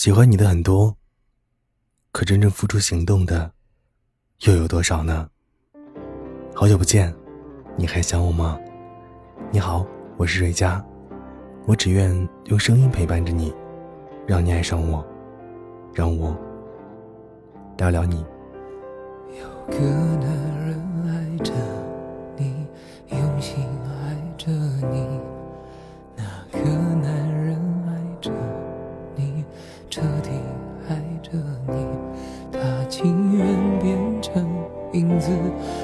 喜欢你的很多，可真正付出行动的又有多少呢？好久不见，你还想我吗？你好，我是瑞佳，我只愿用声音陪伴着你，让你爱上我，让我聊聊你。有个男人爱着你，用心爱着你，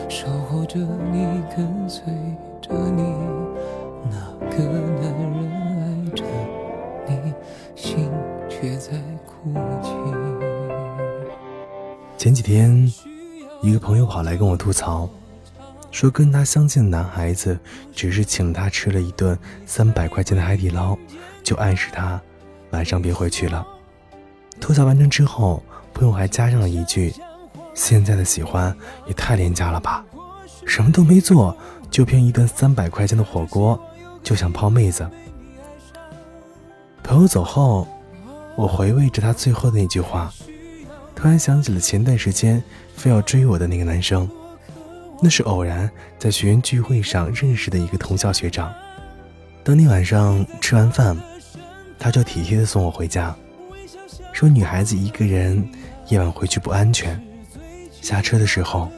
守候着你，跟随着你。那个男人爱着你，心却在哭泣。前几天，一个朋友跑来跟我吐槽，说跟他相亲的男孩子只是请他吃了一顿三百块钱的海底捞，就暗示他晚上别回去了。吐槽完成之后，朋友还加上了一句：“现在的喜欢也太廉价了吧，什么都没做就凭一顿三百块钱的火锅就想泡妹子。”朋友走后，我回味着他最后的那句话。突然想起了前段时间非要追我的那个男生，那是偶然在学员聚会上认识的一个同校学长。当天晚上吃完饭，他就体贴的送我回家，说女孩子一个人夜晚回去不安全。下车的时候，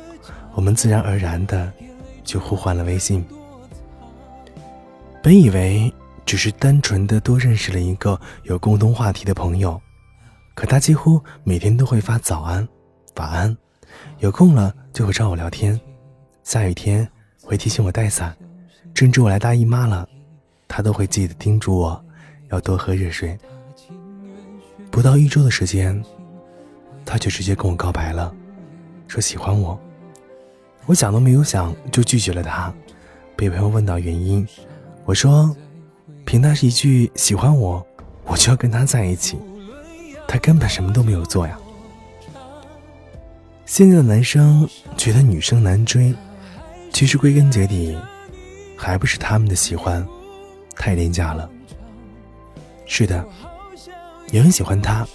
我们自然而然的就互换了微信。本以为只是单纯的多认识了一个有共同话题的朋友。可他几乎每天都会发早安、晚安，有空了就会找我聊天，下雨天会提醒我带伞，甚至我来大姨妈了，他都会记得叮嘱我要多喝热水。不到一周的时间，他就直接跟我告白了，说喜欢我。我想都没有想就拒绝了他。被朋友问到原因，我说，凭他是一句喜欢我，我就要跟他在一起。他根本什么都没有做呀。现在的男生觉得女生难追，其实归根结底，还不是他们的喜欢太廉价了。是的，你很喜欢他，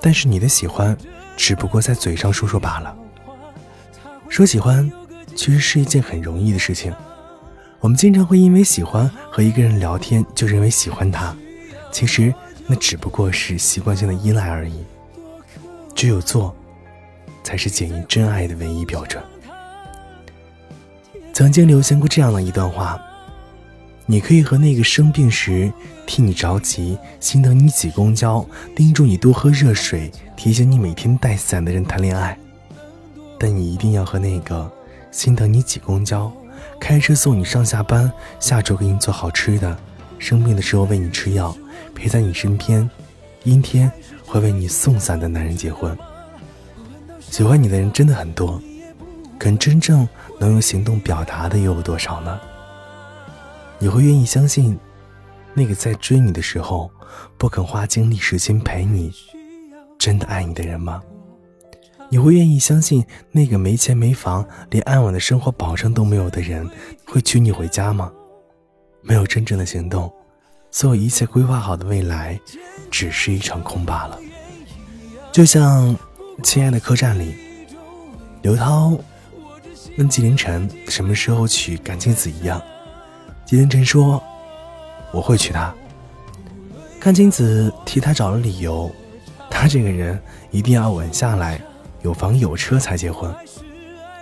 但是你的喜欢只不过在嘴上说说罢了。说喜欢，其实是一件很容易的事情。我们经常会因为喜欢和一个人聊天，就认为喜欢他，其实。那只不过是习惯性的依赖而已。只有做，才是检验真爱的唯一标准。曾经流行过这样的一段话：你可以和那个生病时替你着急、心疼你挤公交、叮嘱你多喝热水、提醒你每天带伞的人谈恋爱，但你一定要和那个心疼你挤公交、开车送你上下班、下厨给你做好吃的、生病的时候喂你吃药。陪在你身边，阴天会为你送伞的男人结婚。喜欢你的人真的很多，可真正能用行动表达的又有多少呢？你会愿意相信，那个在追你的时候不肯花精力时间陪你，真的爱你的人吗？你会愿意相信，那个没钱没房连安稳的生活保障都没有的人会娶你回家吗？没有真正的行动。所有一切规划好的未来，只是一场空罢了。就像《亲爱的客栈》里，刘涛问纪凌尘什么时候娶甘青子一样，纪凌尘说：“我会娶她。”甘青子替他找了理由，他这个人一定要稳下来，有房有车才结婚。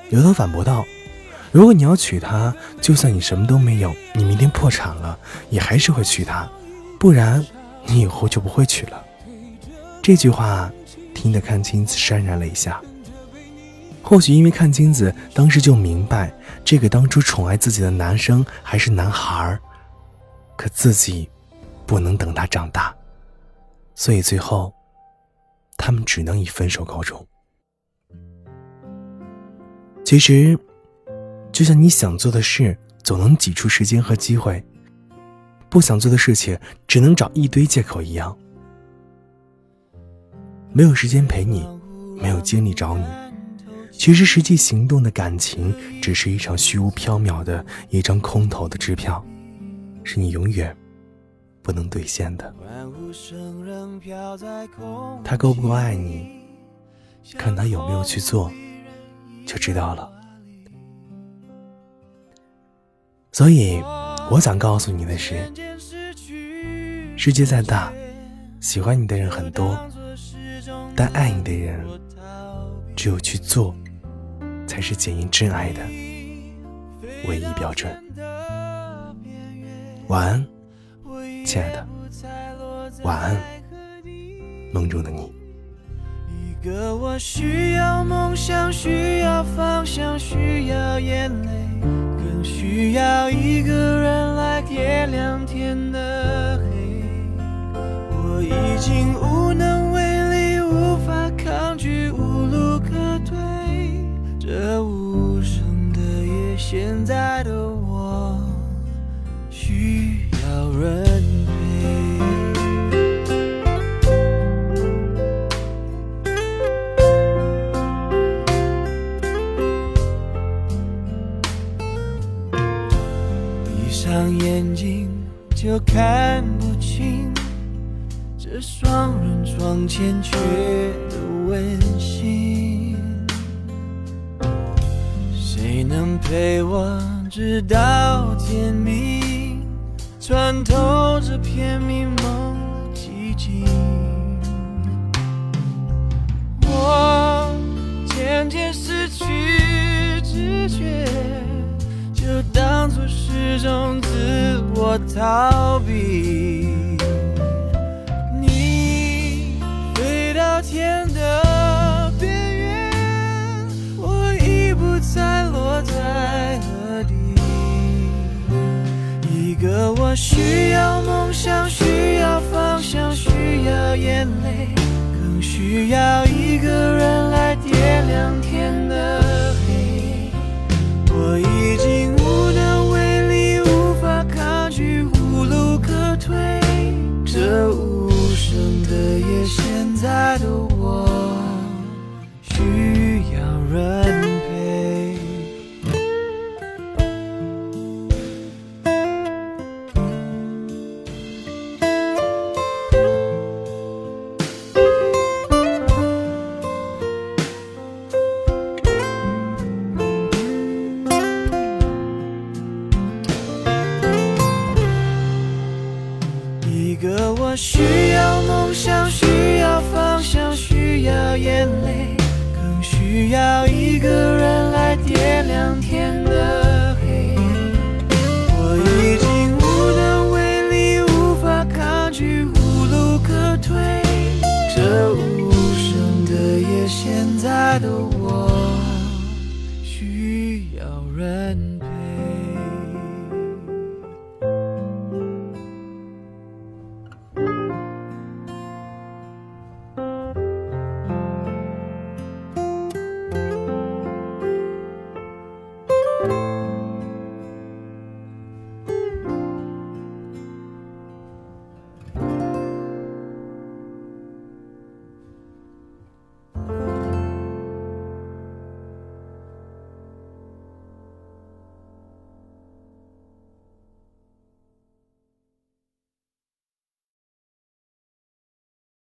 刘涛反驳道。如果你要娶她，就算你什么都没有，你明天破产了，也还是会娶她，不然你以后就不会娶了。这句话听得阚清子潸然泪下。或许因为阚清子当时就明白，这个当初宠爱自己的男生还是男孩儿，可自己不能等他长大，所以最后他们只能以分手告终。其实。就像你想做的事，总能挤出时间和机会；不想做的事情，只能找一堆借口一样。没有时间陪你，没有精力找你，其实实际行动的感情，只是一场虚无缥缈的一张空头的支票，是你永远不能兑现的。他够不够爱你，看他有没有去做，就知道了。所以，我想告诉你的是，世界再大，喜欢你的人很多，但爱你的人，只有去做，才是检验真爱的唯一标准。晚安，亲爱的，晚安，梦中的你。一个我需要梦想，需要方向，需要眼泪。更需要一个人来点亮天的黑，我已经就看不清这双人床欠缺的温馨。谁能陪我直到天明，穿透这片迷蒙我逃避。你飞到天的边缘，我已不再落在何地。一个我需要梦想，需要方向，需要眼泪，更需要一个人来点亮天个我需要梦想，需要方向，需要眼泪，更需要一个人来点亮天的